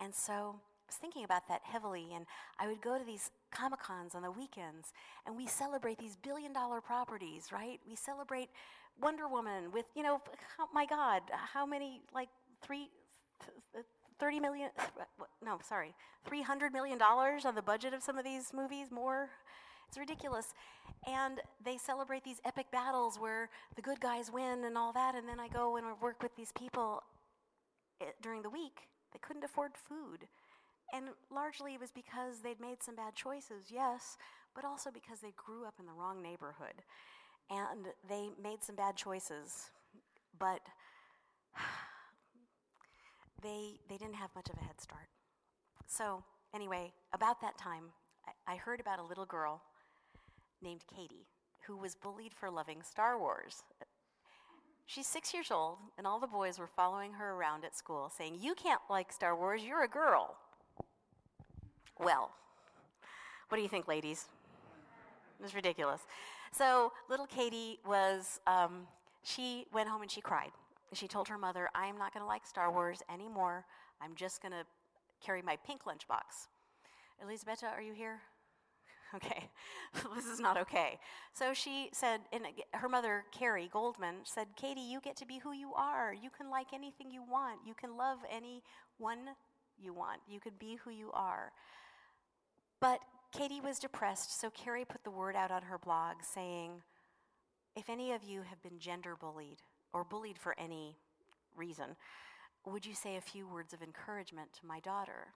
And so I was thinking about that heavily, and I would go to these Comic Cons on the weekends, and we celebrate these billion dollar properties, right? We celebrate Wonder Woman with, you know, oh my God, how many, like three, 30 million, no, sorry, $300 million on the budget of some of these movies, more? It's ridiculous. And they celebrate these epic battles where the good guys win and all that. And then I go and work with these people it, eh, during the week. They couldn't afford food. And largely it was because they'd made some bad choices, yes, but also because they grew up in the wrong neighborhood. And they made some bad choices, but they, they didn't have much of a head start. So, anyway, about that time, I, I heard about a little girl named Katie, who was bullied for loving Star Wars. She's six years old, and all the boys were following her around at school saying, You can't like Star Wars, you're a girl. Well, what do you think, ladies? It was ridiculous. So little Katie was, um, she went home and she cried. She told her mother, I am not going to like Star Wars anymore. I'm just going to carry my pink lunchbox. Elisabetta, are you here? okay, this is not okay. So she said, and her mother, Carrie Goldman, said, Katie, you get to be who you are. You can like anything you want. You can love anyone you want. You can be who you are. But Katie was depressed, so Carrie put the word out on her blog saying, if any of you have been gender bullied or bullied for any reason, would you say a few words of encouragement to my daughter?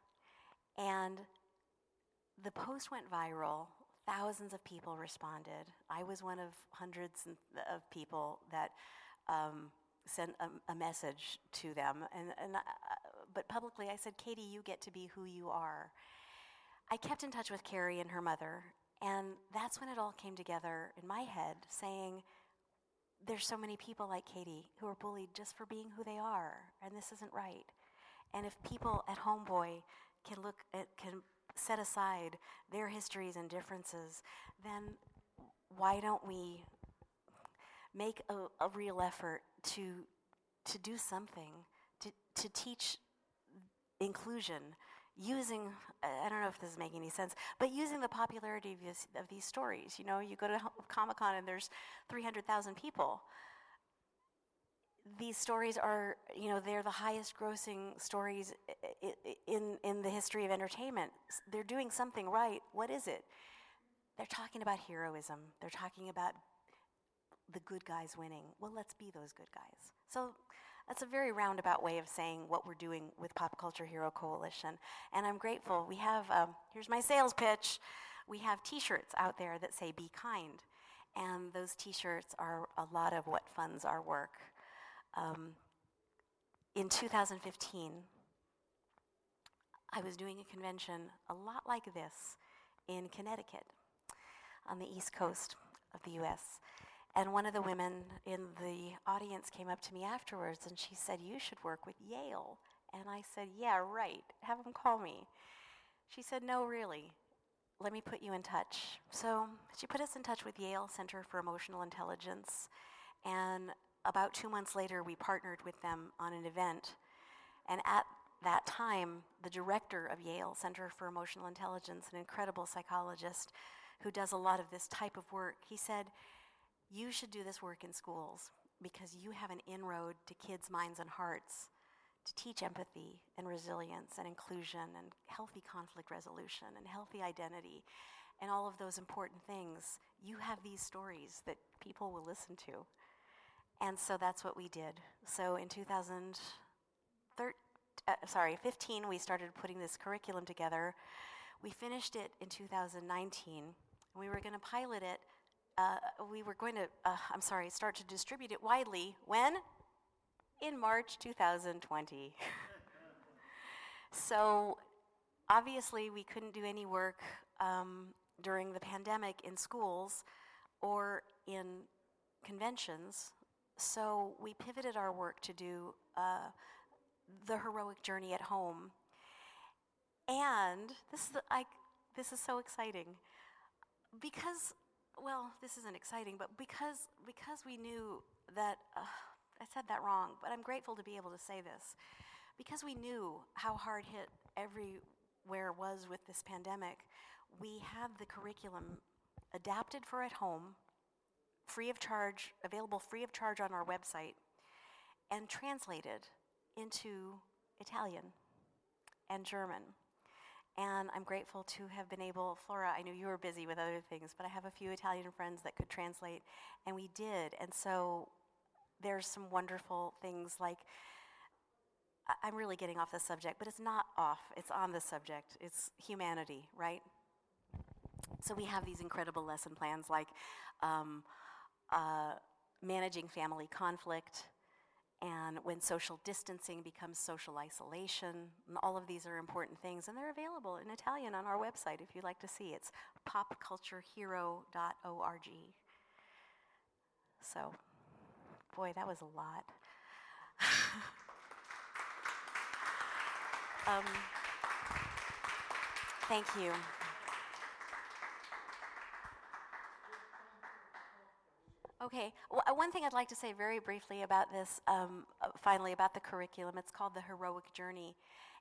And the post went viral. Thousands of people responded. I was one of hundreds of people that um, sent a, a, message to them. And, and uh, but publicly, I said, Katie, you get to be who you are. I kept in touch with Carrie and her mother, and that's when it all came together in my head, saying, there's so many people like Katie who are bullied just for being who they are, and this isn't right. And if people at Homeboy can look at, can set aside their histories and differences, then why don't we make a, a real effort to, to do something, to, to teach inclusion using i don't know if this is making any sense but using the popularity of, this, of these stories you know you go to comic-con and there's 300000 people these stories are, you know, they're the highest grossing stories in, in the history of entertainment. They're doing something right. What is it? They're talking about heroism. They're talking about the good guys winning. Well, let's be those good guys. So that's a very roundabout way of saying what we're doing with Pop Culture Hero Coalition. And I'm grateful. We have, um, here's my sales pitch. We have t shirts out there that say, Be kind. And those t shirts are a lot of what funds our work. Um, in 2015, I was doing a convention a lot like this in Connecticut on the east coast of the US. And one of the women in the audience came up to me afterwards and she said, You should work with Yale. And I said, Yeah, right. Have them call me. She said, No, really. Let me put you in touch. So she put us in touch with Yale Center for Emotional Intelligence. And about two months later, we partnered with them on an event. And at that time, the director of Yale Center for Emotional Intelligence, an incredible psychologist who does a lot of this type of work, he said, You should do this work in schools because you have an inroad to kids' minds and hearts to teach empathy and resilience and inclusion and healthy conflict resolution and healthy identity. and all of those important things, you have these stories that people will listen to. And so that's what we did. So in 2013, uh, sorry, 15, we started putting this curriculum together. We finished it in 2019. We were going to pilot it. Uh, we were going to, uh, I'm sorry, start to distribute it widely. When? In March 2020. so obviously, we couldn't do any work um, during the pandemic in schools or in conventions. So we pivoted our work to do uh, the heroic journey at home. And this is, the, I, this is so exciting because, well, this isn't exciting, but because, because we knew that, uh, I said that wrong, but I'm grateful to be able to say this. Because we knew how hard hit everywhere was with this pandemic, we have the curriculum adapted for at home, free of charge, available free of charge on our website, and translated into Italian and German. And I'm grateful to have been able, Flora, I know you were busy with other things, but I have a few Italian friends that could translate, and we did. And so there's some wonderful things like, I'm really getting off the subject, but it's not off, it's on the subject. It's humanity, right? So we have these incredible lesson plans like um, uh, managing family conflict, and when social distancing becomes social isolation. all of these are important things, and they're available in Italian on our website if you'd like to see. It's popculturehero.org. So, boy, that was a lot. um, thank you. Okay, well, uh, one thing I'd like to say very briefly about this, um, uh, finally, about the curriculum. It's called The Heroic Journey.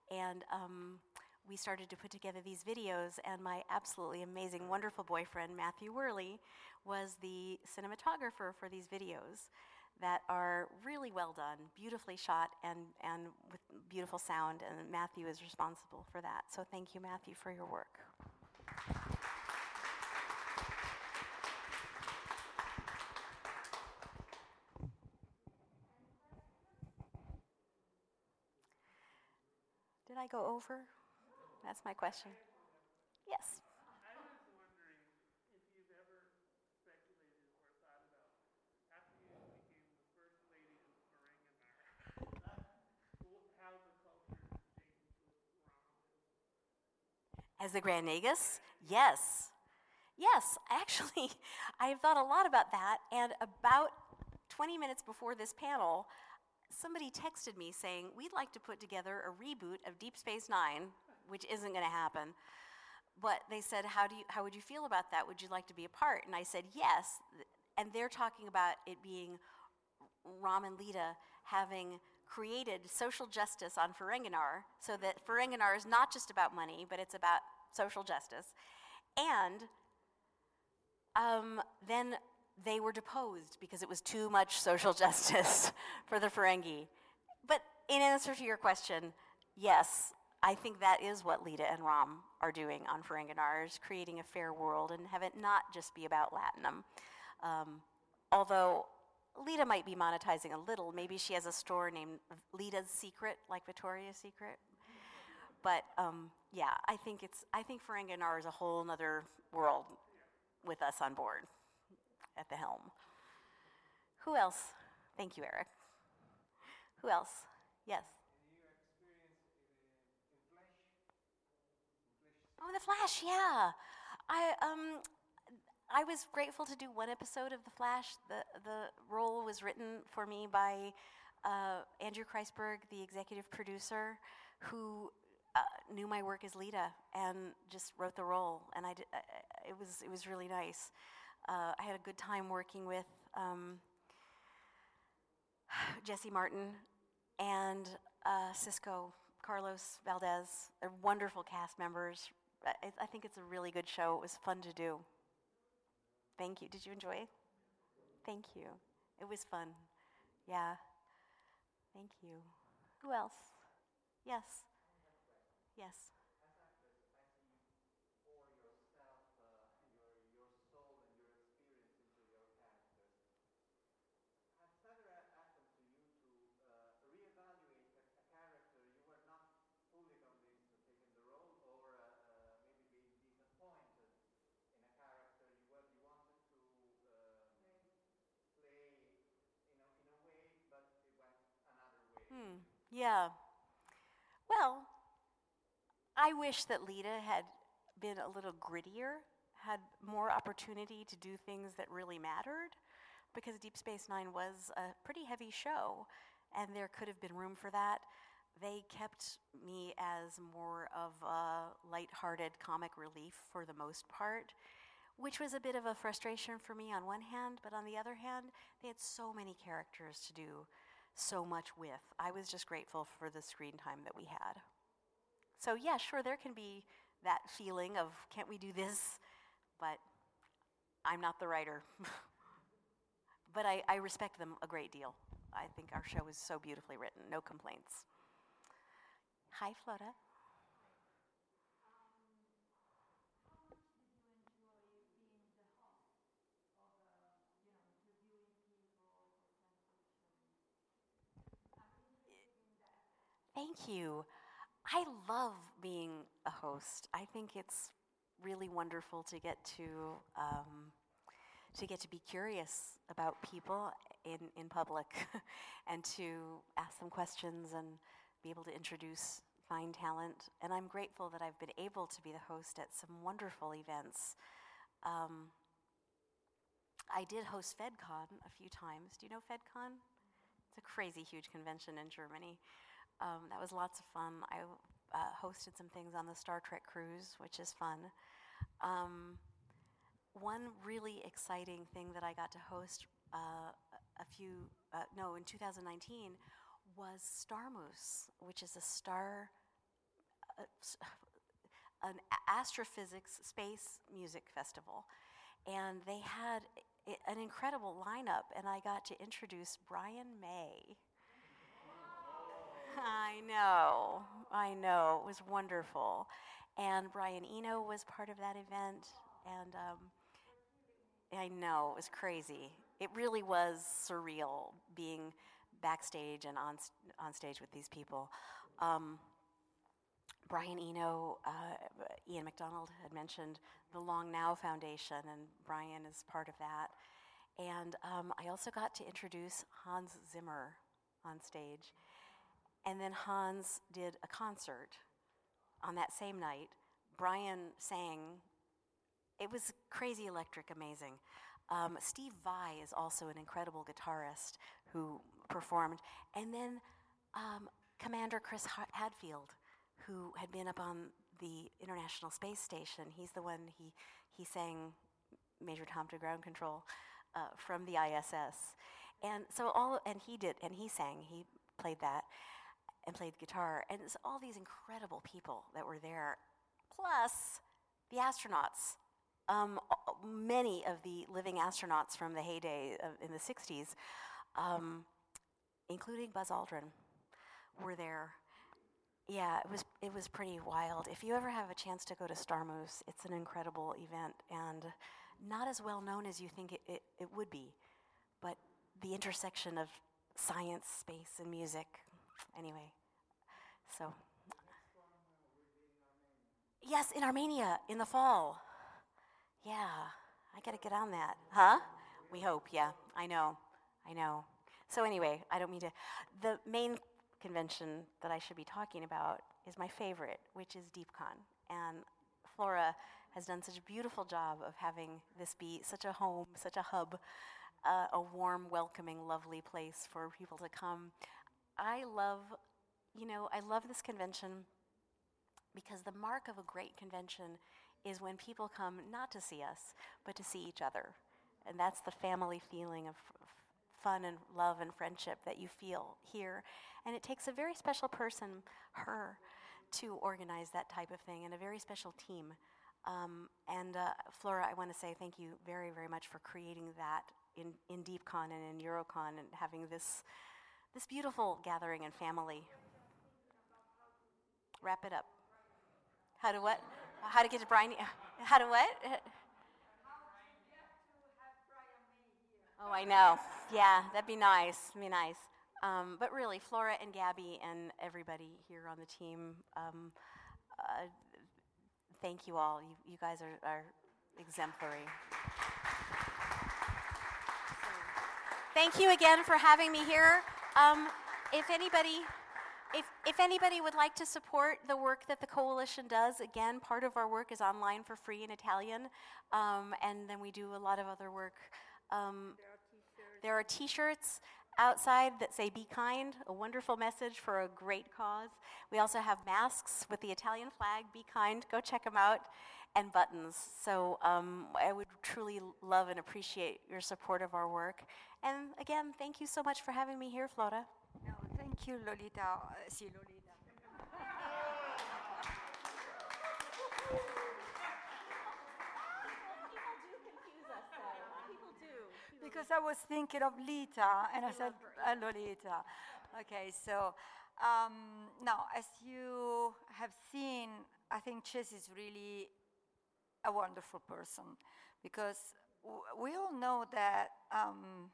And um, we started to put together these videos, and my absolutely amazing, wonderful boyfriend, Matthew Worley, was the cinematographer for these videos that are really well done, beautifully shot, and, and with beautiful sound. And Matthew is responsible for that. So thank you, Matthew, for your work. Did I go over? That's my question. Yes. As the Grand Nagus? Yes. Yes, actually, I've thought a lot about that. And about 20 minutes before this panel, somebody texted me saying, We'd like to put together a reboot of Deep Space Nine, which isn't going to happen. But they said, how, do you, how would you feel about that? Would you like to be a part? And I said, Yes. And they're talking about it being Rom and Leeta having created social justice on Ferenginar so that Ferenginar is not just about money, but it's about social justice. And um, then they were deposed because it was too much social justice for the Ferengi. But in answer to your question, yes, I think that is what Leeta and Rom are doing on Ferenginar, is creating a fair world and have it not just be about Latinum. Um, although Leeta might be monetizing a little. Maybe she has a store named Leeta's Secret, like Victoria's Secret. But um, yeah, I think it's. I think Ferenginar is a whole other world with us on board at the helm. Who else? Thank you, Eric. Who else? Yes. Oh, The Flash, yeah. I um, I was grateful to do one episode of The Flash. The the role was written for me by uh, Andrew Kreisberg, the executive producer, who uh, knew my work as Leeta and just wrote the role, and I it was it was really nice. Uh, I had a good time working with um, Jesse Martin and uh, Cisco, Carlos Valdes. They're wonderful cast members. I, I think it's a really good show. It was fun to do. Thank you. Did you enjoy it? Thank you. It was fun. Yeah. Thank you. Who else? Yes. Yes. Hmm, yeah. Well, I wish that Leeta had been a little grittier, had more opportunity to do things that really mattered, because Deep Space Nine was a pretty heavy show, and there could have been room for that. They kept me as more of a lighthearted comic relief for the most part, which was a bit of a frustration for me on one hand, but on the other hand, they had so many characters to do so much with. I was just grateful for the screen time that we had. So, yeah, sure, there can be that feeling of, can't we do this? But I'm not the writer. but I, I respect them a great deal. I think our show is so beautifully written, no complaints. Hi, Flora. Thank you. I love being a host. I think it's really wonderful to get to um, to get to be curious about people in, in public and to ask them questions and be able to introduce fine talent. And I'm grateful that I've been able to be the host at some wonderful events. Um, I did host FedCon a few times. Do you know FedCon? It's a crazy huge convention in Germany. Um, that was lots of fun. I uh, hosted some things on the Star Trek cruise, which is fun. Um, one really exciting thing that I got to host uh, a few, uh, no, in 2019 was Starmus, which is a star, uh, an astrophysics space music festival. And they had an incredible lineup, and I got to introduce Brian May I know, I know. It was wonderful. And Brian Eno was part of that event. And um, I know, it was crazy. It really was surreal being backstage and on, on stage with these people. Um, Brian Eno, uh, Ian McDonald had mentioned the Long Now Foundation, and Brian is part of that. And um, I also got to introduce Hans Zimmer on stage. And then Hans did a concert on that same night. Brian sang. It was crazy electric, amazing. Um, Steve Vai is also an incredible guitarist who performed. And then um, Commander Chris Hadfield, who had been up on the International Space Station. He's the one he, he sang Major Tom to Ground Control uh, from the ISS. And so all, and he did, and he sang, he played that and played guitar. And it's all these incredible people that were there, plus the astronauts. Um, many of the living astronauts from the heyday of, in the 60s, um, including Buzz Aldrin, were there. Yeah, it was it was pretty wild. If you ever have a chance to go to Starmus, it's an incredible event and not as well known as you think it, it, it would be. But the intersection of science, space, and music Anyway, so. Yes, in Armenia in the fall. Yeah, I gotta get on that. Huh? We hope, yeah. I know, I know. So, anyway, I don't mean to. The main convention that I should be talking about is my favorite, which is DeepCon. And Flora has done such a beautiful job of having this be such a home, such a hub, uh, a warm, welcoming, lovely place for people to come. I love, you know, I love this convention because the mark of a great convention is when people come not to see us, but to see each other. And that's the family feeling of fun and love and friendship that you feel here. And it takes a very special person, her, to organize that type of thing, and a very special team. Um, and uh, Flora, I want to say thank you very, very much for creating that in, in DeepCon and in Eurocon and having this this beautiful gathering and family. Wrap it up. How to what? How to get to Brian? How to what? Oh, I know. Yeah, that'd be nice. Be nice. Um, but really, Flora and Gabby and everybody here on the team, um, uh, thank you all. You, you guys are, are exemplary. Thank you again for having me here. Um, if anybody if, if anybody would like to support the work that the coalition does, again, part of our work is online for free in Italian, um, and then we do a lot of other work. Um, there are T-shirts outside that say "Be kind," a wonderful message for a great cause. We also have masks with the Italian flag. Be kind. Go check them out, and buttons. So um, I would truly love and appreciate your support of our work. And again, thank you so much for having me here, Flora. Thank you, Lolita. Uh, sì, Lolita. Because I was thinking of Leeta, and I said uh, Lolita. Okay, so um, now, as you have seen, I think Chase is really a wonderful person because w- we all know that um,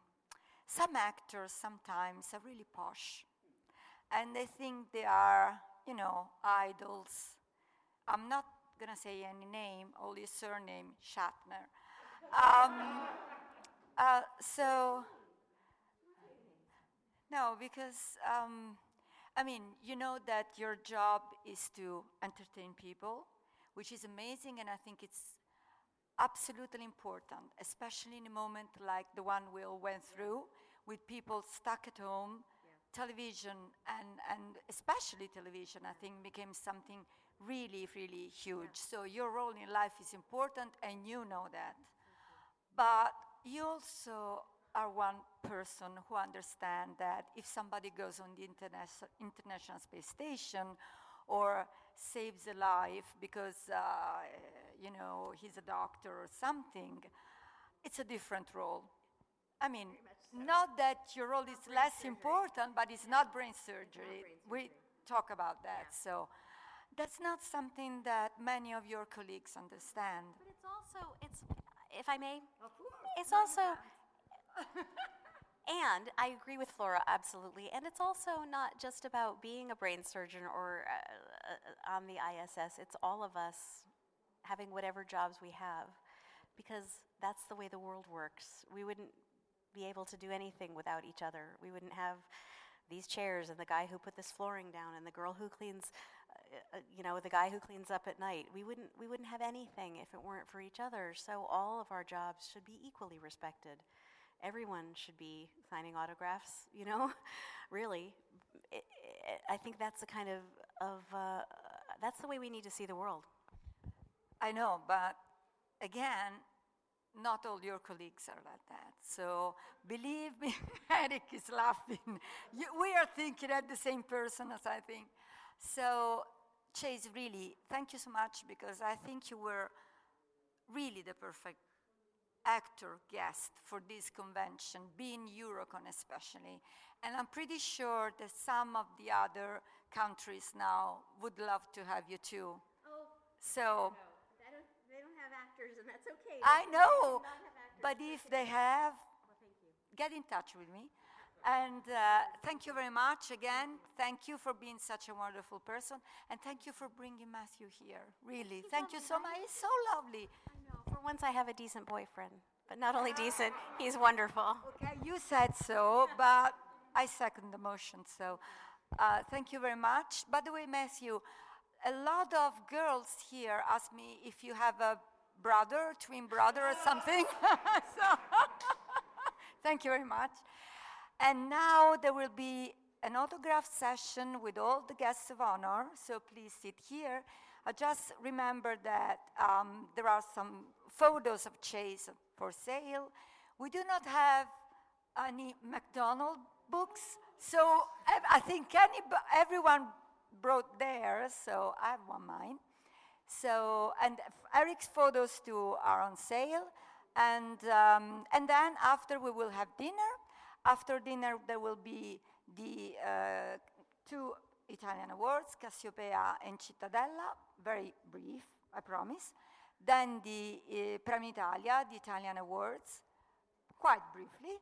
some actors sometimes are really posh and they think they are, you know, idols. I'm not to say any name, only surname, Shatner. Um, uh, so, no, because, um, I mean, you know that your job is to entertain people, which is amazing, and I think it's absolutely important, especially in a moment like the one we all went through, with people stuck at home. Television and, and especially television, I think, became something really, really huge. So your role in life is important, and you know that. But you also are one person who understands that if somebody goes on the interna- International Space Station or saves a life because, uh, you know, he's a doctor or something, it's a different role. I mean, not that your role is less important, but it's not brain surgery. we talk about that. So that's not something that many of your colleagues understand. But it's also, it's, if I may, it's also, and I agree with Flora absolutely. And it's also not just about being a brain surgeon or uh, uh, on the ISS. It's all of us having whatever jobs we have, because that's the way the world works. We wouldn't be able to do anything without each other. We wouldn't have these chairs and the guy who put this flooring down and the girl who cleans uh, uh, you know the guy who cleans up at night. We wouldn't we wouldn't have anything if it weren't for each other. So all of our jobs should be equally respected. Everyone should be signing autographs you know really. I think that's the kind of of uh, that's the way we need to see the world. I know, but again, not all your colleagues are like that. So believe me, Eric is laughing. You, we are thinking at the same person as I think. So, Chase, really, thank you so much because I think you were really the perfect actor guest for this convention, being Eurocon especially. And I'm pretty sure that some of the other countries now would love to have you too. oh So. they don't, they don't have actors and that's I know, but if they have, get in touch with me. And uh, thank you very much again. Thank you for being such a wonderful person. And thank you for bringing Matthew here. Really. Thank you so much. He's so lovely. for once i have a decent boyfriend but not only decent he's wonderful Okay, you said so, but I second the motion. So uh, thank you very much. By the way, Matthew, a lot of girls here ask me if you have a brother, twin brother, or something. so thank you very much. And now there will be an autograph session with all the guests of honor. So please sit here. I just remember that um, there are some photos of Chase for sale. We do not have any McDonald books, so I, I think any, everyone brought theirs, so I have one mine. So, and Eric's photos too are on sale. And, um, and then after we will have dinner. After dinner, there will be the uh, two Italian awards, Cassiopeia and Cittadella, very brief, I promise. Then the uh, Premio Italia, the Italian awards, quite briefly.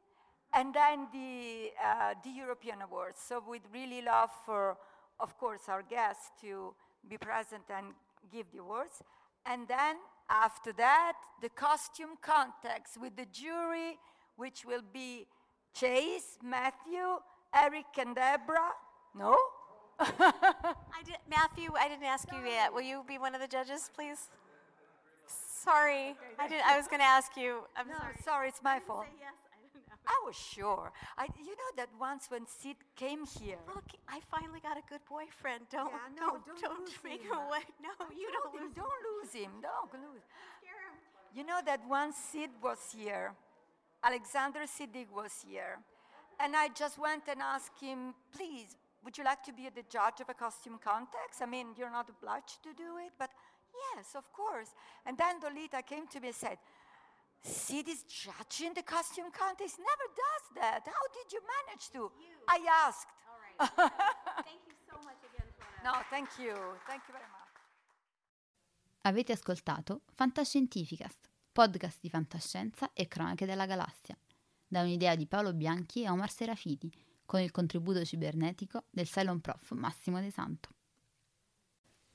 And then the, uh, the European awards. So we'd really love for, of course, our guests to be present and give the awards. And then after that, the costume contest with the jury, which will be Chase, Matthew, Eric and Deborah? No? I did, Matthew, I didn't ask you yet. Will you be one of the judges, please? Sorry, I did. I was going to ask you. I'm No, sorry. sorry, it's my fault. Yes, I don't. I was sure. I, you know that once when Sid came here, Look, I finally got a good boyfriend. Don't, Yeah, no, don't, don't lose make him. away. No, you don't him, lose. don't lose him. Don't lose. Him. You know that once Sid was here, Alexander Siddig was here, and I just went and asked him, please, would you like to be the judge of a costume contest? I mean, you're not obliged to do it, but yes, of course. And then Dolita came to me and said, Sid is judging the costume contest? Never does that. How did you manage to? I asked. All right. Thank you so much again, Flora. No, thank you. Thank you very much. Avete ascoltato Fantascientificast, podcast di fantascienza e cronache della galassia, da un'idea di Paolo Bianchi e Omar Serafiti, con il contributo cibernetico del Cylon Prof Massimo De Santo.